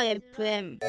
FM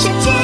世界。